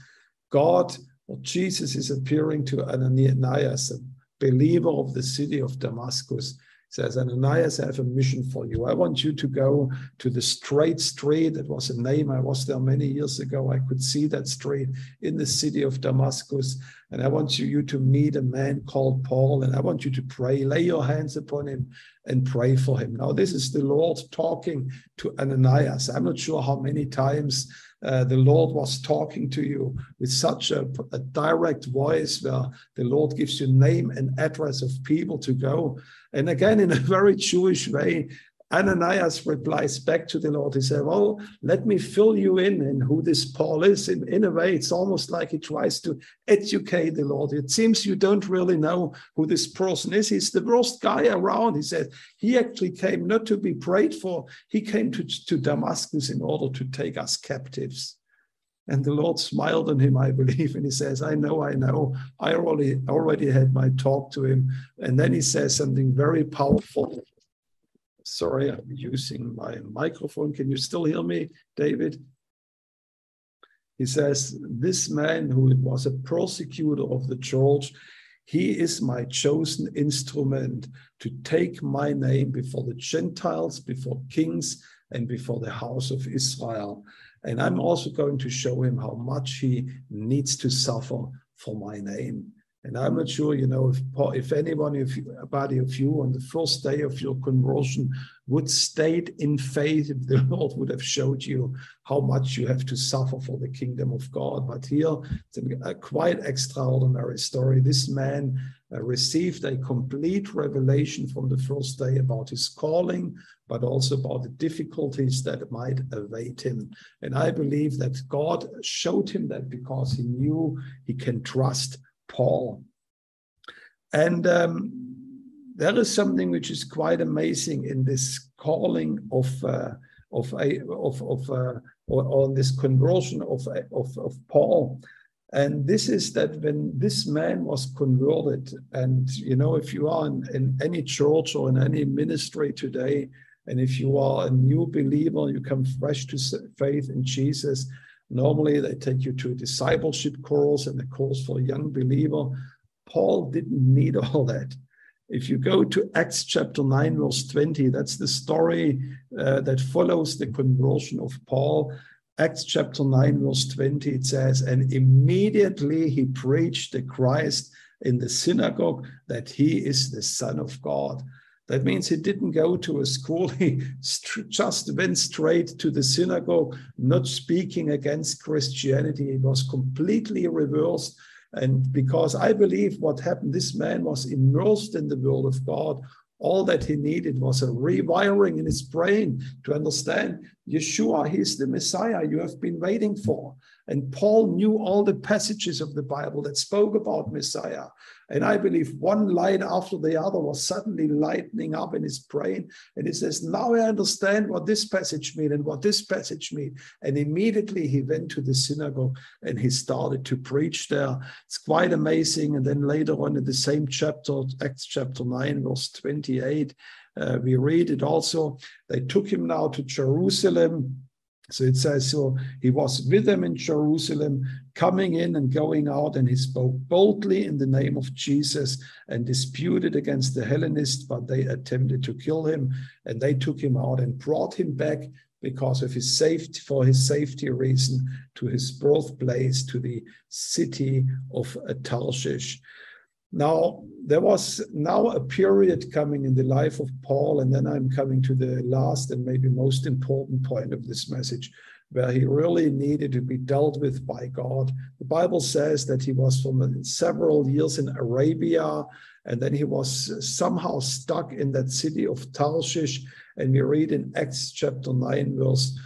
God well, Jesus is appearing to Ananias, a believer of the city of Damascus, says, Ananias, I have a mission for you. I want you to go to the Straight Street. It was a name. I was there many years ago. I could see that street in the city of Damascus. And I want you, you to meet a man called Paul. And I want you to pray, lay your hands upon him and pray for him. Now, this is the Lord talking to Ananias. I'm not sure how many times uh, the Lord was talking to you with such a, a, direct voice where the Lord gives you name and address of people to go. And again, in a very Jewish way, Ananias replies back to the Lord. He said, Well, let me fill you in in who this Paul is. In, in a way, it's almost like he tries to educate the Lord. It seems you don't really know who this person is. He's the worst guy around. He said, He actually came not to be prayed for, he came to, to Damascus in order to take us captives. And the Lord smiled on him, I believe, and he says, I know, I know. I already already had my talk to him. And then he says something very powerful Sorry, I'm using my microphone. Can you still hear me, David? He says, This man who was a prosecutor of the church, he is my chosen instrument to take my name before the Gentiles, before kings, and before the house of Israel. And I'm also going to show him how much he needs to suffer for my name. And I'm not sure, you know, if if anyone, if anybody of you on the first day of your conversion would stayed in faith, if the Lord would have showed you how much you have to suffer for the kingdom of God. But here, it's a quite extraordinary story. This man uh, received a complete revelation from the first day about his calling, but also about the difficulties that might await him. And I believe that God showed him that because he knew he can trust Paul. And um, there is something which is quite amazing in this calling of uh, of of of uh, this conversion of, of of Paul. And this is that when this man was converted, and you know, if you are in, in any church or in any ministry today, and if you are a new believer, you come fresh to faith in Jesus, Normally, they take you to a discipleship course and the course for a young believer. Paul didn't need all that. If you go to Acts chapter 9, verse 20, that's the story uh, that follows the conversion of Paul. Acts chapter 9, verse 20, it says, And immediately he preached the Christ in the synagogue that he is the Son of God. That means he didn't go to a school. He just went straight to the synagogue, not speaking against Christianity. It was completely reversed. And because I believe what happened, this man was immersed in the Word of God. All that he needed was a rewiring in his brain to understand Yeshua, he's the Messiah you have been waiting for. And Paul knew all the passages of the Bible that spoke about Messiah. And I believe one light after the other was suddenly lightening up in his brain. And he says, Now I understand what this passage means and what this passage means. And immediately he went to the synagogue and he started to preach there. It's quite amazing. And then later on in the same chapter, Acts chapter 9, verse 28, uh, we read it also. They took him now to Jerusalem so it says, so he was with them in Jerusalem, coming in and going out, and he spoke boldly in the name of Jesus and disputed against the Hellenists, but they attempted to kill him, and they took him out and brought him back because of his safety, for his safety reason, to his birthplace, to the city of Tarshish. Now, there was now a period coming in the life of Paul, and then I'm coming to the last and maybe most important point of this message, where he really needed to be dealt with by God. The Bible says that he was for several years in Arabia, and then he was somehow stuck in that city of Tarshish. And we read in Acts chapter 9, verse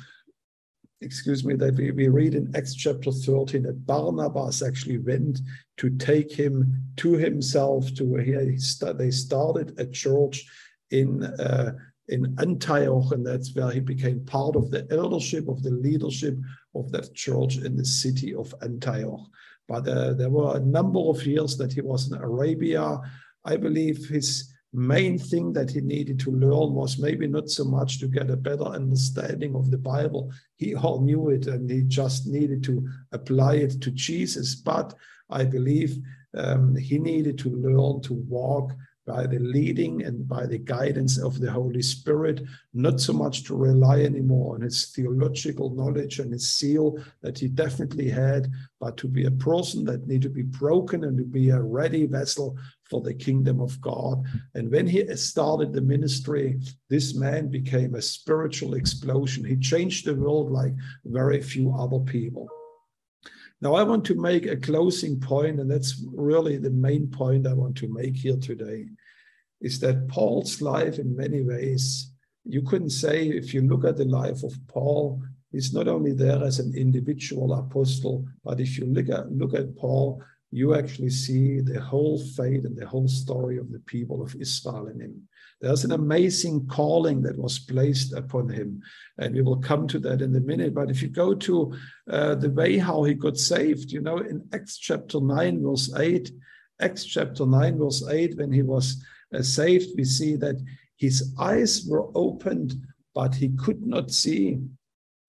excuse me, that we, we read in Acts chapter 13 that Barnabas actually went to take him to himself to where he, they started a church in uh, in Antioch, and that's where he became part of the eldership of the leadership of that church in the city of Antioch. But uh, there were a number of years that he was in Arabia. I believe his main thing that he needed to learn was maybe not so much to get a better understanding of the Bible. He all knew it and he just needed to apply it to Jesus. But I believe um, he needed to learn to walk by the leading and by the guidance of the Holy Spirit, not so much to rely anymore on his theological knowledge and his zeal that he definitely had, but to be a person that need to be broken and to be a ready vessel for the kingdom of God. And when he started the ministry, this man became a spiritual explosion. He changed the world like very few other people. Now, I want to make a closing point, and that's really the main point I want to make here today, is that Paul's life, in many ways, you couldn't say, if you look at the life of Paul, he's not only there as an individual apostle, but if you look at, look at Paul, you actually see the whole fate and the whole story of the people of Israel in him. There's an amazing calling that was placed upon him, and we will come to that in a minute. But if you go to uh, the way how he got saved, you know, in Acts chapter 9, verse 8, Acts chapter 9, verse 8, when he was uh, saved, we see that his eyes were opened, but he could not see.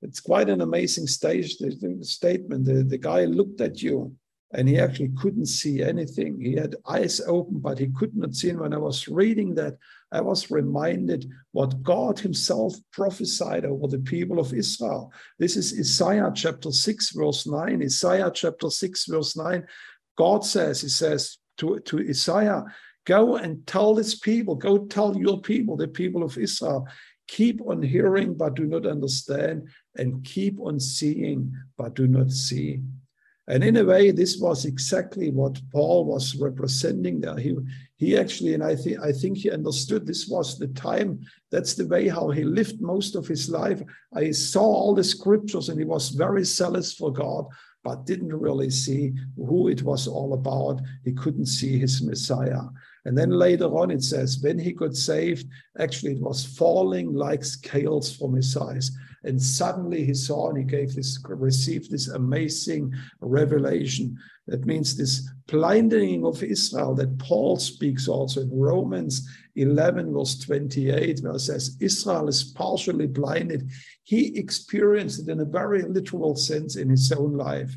It's quite an amazing stage, statement. The, the guy looked at you and he actually couldn't see anything. He had eyes open, but he could not see. And when I was reading that, I was reminded what God Himself prophesied over the people of Israel. This is Isaiah chapter 6, verse 9. Isaiah chapter 6, verse 9. God says, He says to, to Isaiah, Go and tell this people, go tell your people, the people of Israel, keep on hearing but do not understand, and keep on seeing but do not see. And in a way, this was exactly what Paul was representing there. He, he actually, and I think I think he understood this was the time. That's the way how he lived most of his life. I saw all the scriptures, and he was very zealous for God, but didn't really see who it was all about. He couldn't see his Messiah. And then later on, it says, when he got saved, actually it was falling like scales from his eyes. And suddenly he saw and he gave this, received this amazing revelation. That means this blinding of Israel that Paul speaks also in Romans 11, verse 28, where it says, Israel is partially blinded. He experienced it in a very literal sense in his own life.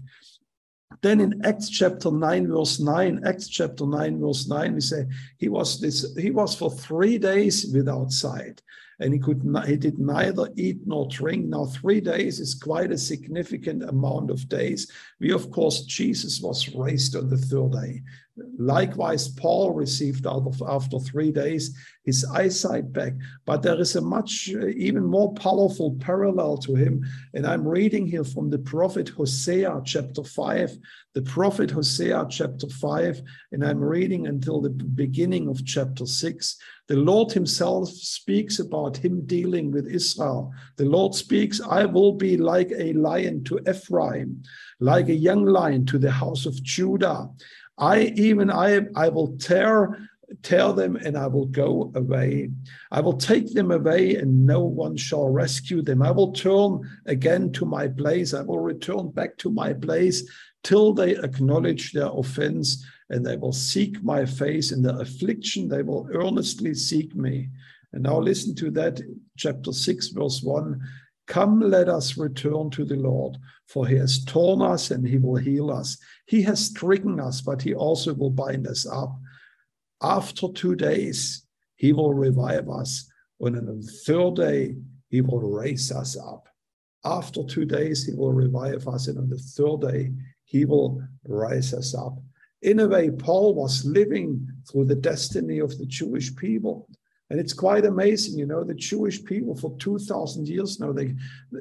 Then in Acts chapter 9, verse 9, Acts chapter 9, verse 9, we say he was this, he was for three days without sight and he could he did neither eat nor drink. Now, three days is quite a significant amount of days. We, of course, Jesus was raised on the third day. Likewise, Paul received after three days his eyesight back. But there is a much uh, even more powerful parallel to him. And I'm reading here from the prophet Hosea, chapter 5, the prophet Hosea, chapter 5, and I'm reading until the beginning of chapter 6. The Lord himself speaks about him dealing with Israel. The Lord speaks, I will be like a lion to Ephraim, like a young lion to the house of Judah. I even I, I will tear tear them and I will go away. I will take them away and no one shall rescue them. I will turn again to my place. I will return back to my place till they acknowledge their offense and they will seek my face in their affliction. They will earnestly seek me. And now listen to that, chapter 6, verse 1. Come, let us return to the Lord, for he has torn us and he will heal us. He has stricken us, but he also will bind us up. After two days, he will revive us. And on the third day, he will raise us up. After two days, he will revive us. And on the third day, he will raise us up. in a way, Paul was living through the destiny of the Jewish people. And it's quite amazing, you know, the Jewish people for 2,000 years now, they,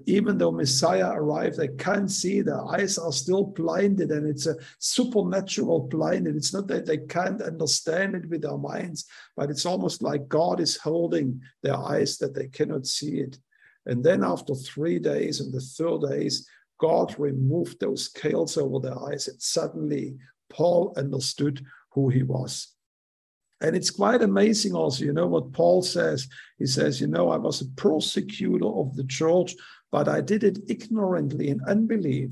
even though Messiah arrived, they can't see, their eyes are still blinded, and it's a supernatural blinded. It's not that they can't understand it with their minds, but it's almost like God is holding their eyes that they cannot see it. And then after three days, and the third days, God removed those scales over their eyes, and suddenly Paul understood who he was. And it's quite amazing also, you know, what Paul says. He says, you know, I was a persecutor of the church, but I did it ignorantly in unbelief.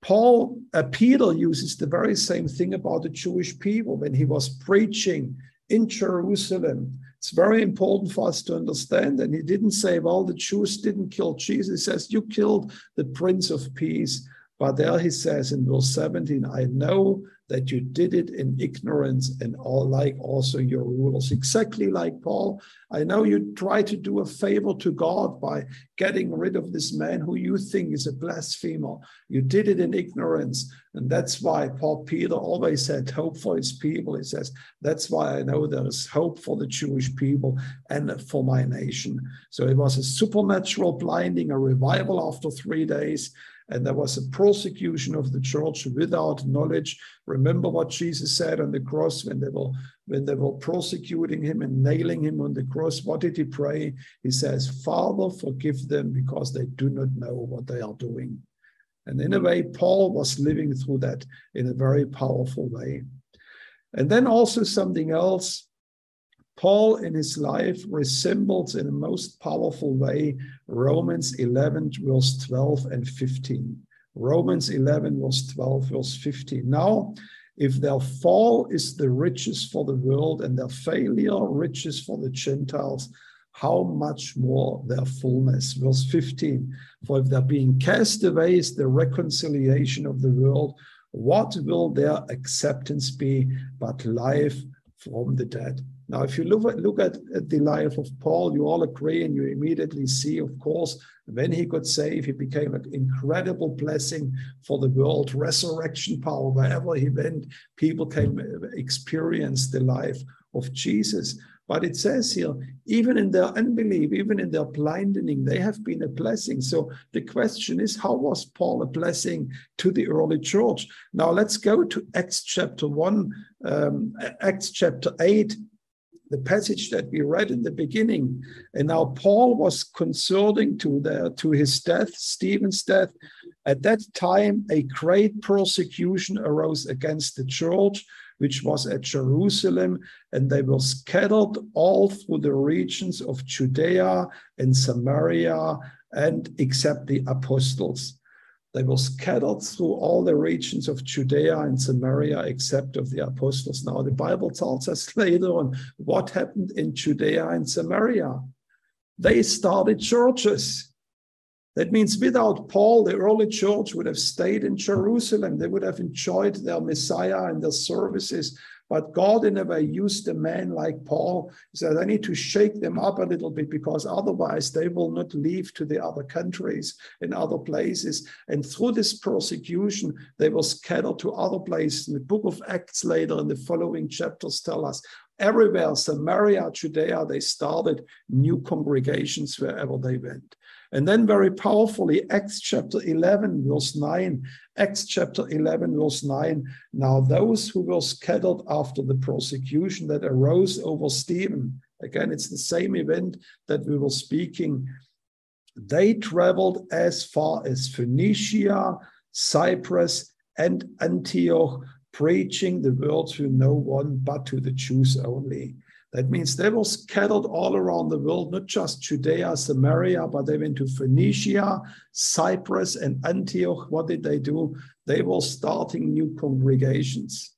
Paul, uh, Peter uses the very same thing about the Jewish people when he was preaching in Jerusalem. It's very important for us to understand. And he didn't say, well, the Jews didn't kill Jesus. He says, you killed the Prince of Peace. But there he says in verse 17, I know that you did it in ignorance and all like also your rulers exactly like paul i know you try to do a favor to god by getting rid of this man who you think is a blasphemer. You did it in ignorance. And that's why paul peter always said, hope for his people he says. That's why i know there is hope for the jewish people and for my nation. So it was a supernatural blinding a revival after three days and there was a prosecution of the church without knowledge. Remember what Jesus said on the cross when they were when they were prosecuting him and nailing him on the cross. What did he pray? He says, "Father, forgive them because they do not know what they are doing." And in a way, Paul was living through that in a very powerful way. And then also something else Paul in his life resembles in a most powerful way Romans 11, verse 12 and 15. Romans 11, verse 12, verse 15. Now, if their fall is the riches for the world and their failure riches for the Gentiles, how much more their fullness? Verse 15. For if their being cast away is the reconciliation of the world, what will their acceptance be but life from the dead? Now, if you look at, look at, at the life of Paul, you all agree and you immediately see, of course, when he got saved, he became an incredible blessing for the world, resurrection power. Wherever he went, people came experience the life of Jesus. But it says here, even in their unbelief, even in their blinding, they have been a blessing. So the question is, how was Paul a blessing to the early church? Now let's go to Acts chapter 1, um, Acts chapter 8, the passage that we read in the beginning. And now Paul was concerning to the to his death, Stephen's death. At that time, a great persecution arose against the church, which was at Jerusalem, and they were scattered all through the regions of Judea and Samaria, and except the apostles. They were scattered through all the regions of Judea and Samaria, except of the apostles. Now, the Bible tells us later on what happened in Judea and Samaria. They started churches. That means without Paul, the early church would have stayed in Jerusalem. They would have enjoyed their Messiah and their services but God, in a way, used a man like Paul. He said, I need to shake them up a little bit because otherwise they will not leave to the other countries and other places. And through this persecution, they were scattered to other places. In the book of Acts later, in the following chapters, tell us everywhere, Samaria, Judea, they started new congregations wherever they went. And then, very powerfully, Acts chapter 11, verse 9. Acts chapter 11, verse 9. Now, those who were scattered after the persecution that arose over Stephen, again, it's the same event that we were speaking. They traveled as far as Phoenicia, Cyprus, and Antioch, preaching the word to no one but to the Jews only. That means they were scattered all around the world, not just Judea, Samaria, but they went to Phoenicia, Cyprus, and Antioch. What did they do? They were starting new congregations.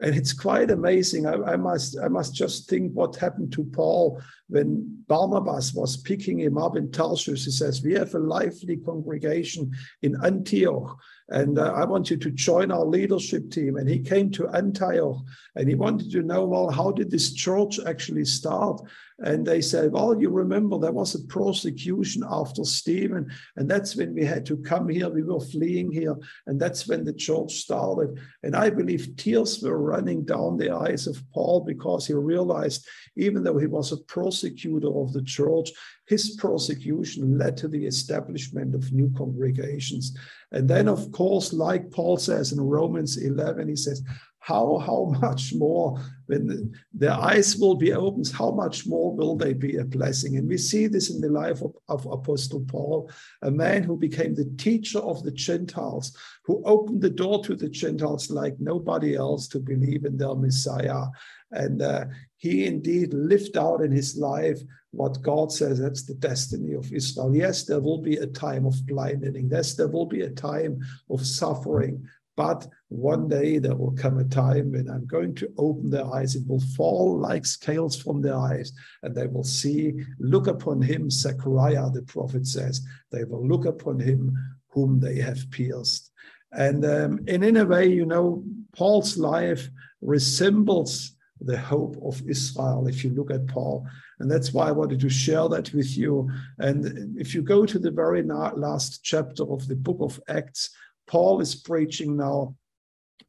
And it's quite amazing. I, I, must, I must just think what happened to Paul when Barnabas was picking him up in Tarsus, he says, We have a lively congregation in Antioch, and uh, I want you to join our leadership team. And he came to Antioch and he wanted to know, well, how did this church actually start? And they said, Well, you remember there was a prosecution after Stephen, and that's when we had to come here. We were fleeing here, and that's when the church started. And I believe tears were running down the eyes of Paul because he realized, even though he was a persecutor of the church, his prosecution led to the establishment of new congregations. And then, of course, like Paul says in Romans 11, he says, how how much more when their eyes will be opened how much more will they be a blessing and we see this in the life of, of apostle paul a man who became the teacher of the gentiles who opened the door to the gentiles like nobody else to believe in their messiah and uh, he indeed lived out in his life what God says that's the destiny of Israel. Yes, there will be a time of blinding. Yes, there will be a time of suffering. But one day there will come a time when I'm going to open their eyes. It will fall like scales from their eyes, and they will see, look upon him, Zechariah, the prophet says, they will look upon him whom they have pierced. And, um, and in a way, you know, Paul's life resembles the hope of Israel if you look at Paul. And that's why I wanted to share that with you. And if you go to the very last chapter of the book of Acts, Paul is preaching now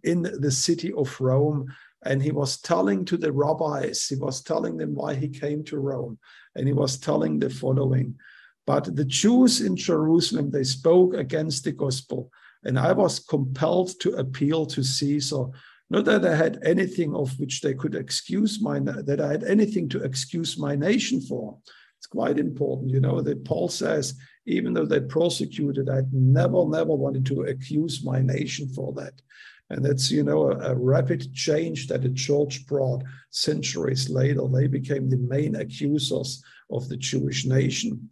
in the city of Rome, and he was telling to the rabbis, he was telling them why he came to Rome, and he was telling the following. But the Jews in Jerusalem, they spoke against the gospel, and I was compelled to appeal to Caesar. Not that I had anything of which they could excuse my that I had anything to excuse my nation for. It's quite important, you know, that Paul says even though they prosecuted, I never, never wanted to accuse my nation for that. And that's, you know, a, a, rapid change that the church brought centuries later. They became the main accusers of the Jewish nation.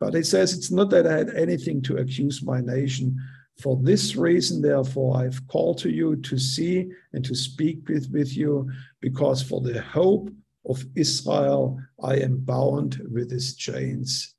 But he says it's not that I had anything to accuse my nation. For this reason, therefore, I've called to you to see and to speak with, with you, because for the hope of Israel, I am bound with his chains.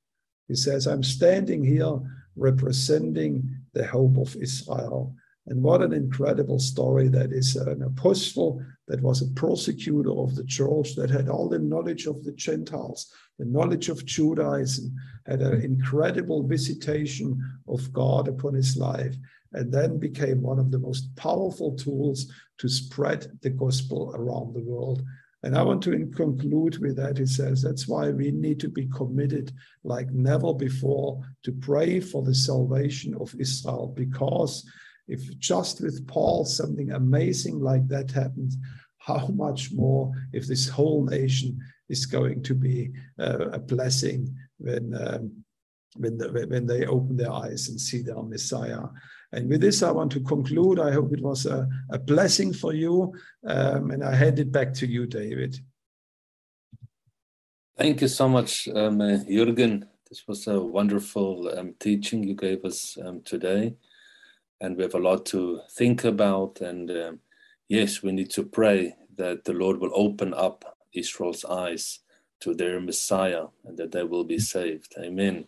He says, I'm standing here representing the hope of Israel. And what an incredible story that is uh, an apostle that was a persecutor of the church, that had all the knowledge of the Gentiles, the knowledge of Judaism, had an incredible visitation of God upon his life, and then became one of the most powerful tools to spread the gospel around the world. And I want to conclude with that. He says that's why we need to be committed like never before to pray for the salvation of Israel. Because if just with Paul something amazing like that happens, how much more if this whole nation is going to be uh, a blessing when um, when, the, when they open their eyes and see their Messiah. And with this, I want to conclude. I hope it was a, a blessing for you. Um, and I hand it back to you, David. Thank you so much, um, uh, Jürgen. This was a wonderful um, teaching you gave us um, today. And we have a lot to think about. And um, yes, we need to pray that the Lord will open up Israel's eyes to their Messiah and that they will be saved. Amen.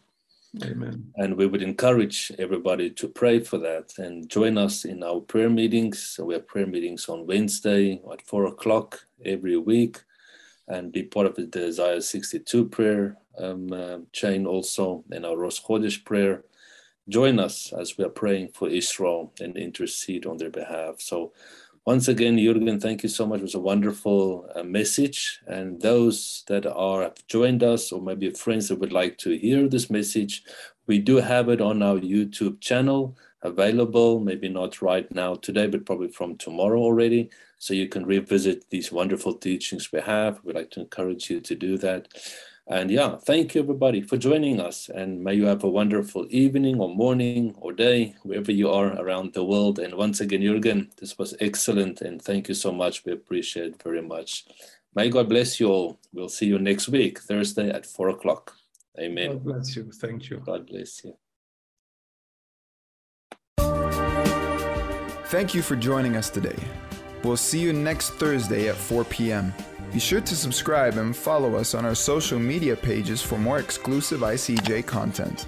Amen. And we would encourage everybody to pray for that and join us in our prayer meetings. So we have prayer meetings on Wednesday at four o'clock every week and be part of the Isaiah 62 prayer um, uh, chain also in our Rosh Chodesh prayer. Join us as we are praying for Israel and intercede on their behalf. So once again, Jürgen, thank you so much. It was a wonderful uh, message. And those that are have joined us, or maybe friends that would like to hear this message, we do have it on our YouTube channel available. Maybe not right now today, but probably from tomorrow already. So you can revisit these wonderful teachings we have. We'd like to encourage you to do that. And yeah, thank you everybody for joining us. And may you have a wonderful evening or morning or day, wherever you are around the world. And once again, Jürgen, this was excellent. And thank you so much. We appreciate it very much. May God bless you all. We'll see you next week, Thursday at four o'clock. Amen. God bless you. Thank you. God bless you. Thank you for joining us today. We'll see you next Thursday at 4 p.m. Be sure to subscribe and follow us on our social media pages for more exclusive ICEJ content.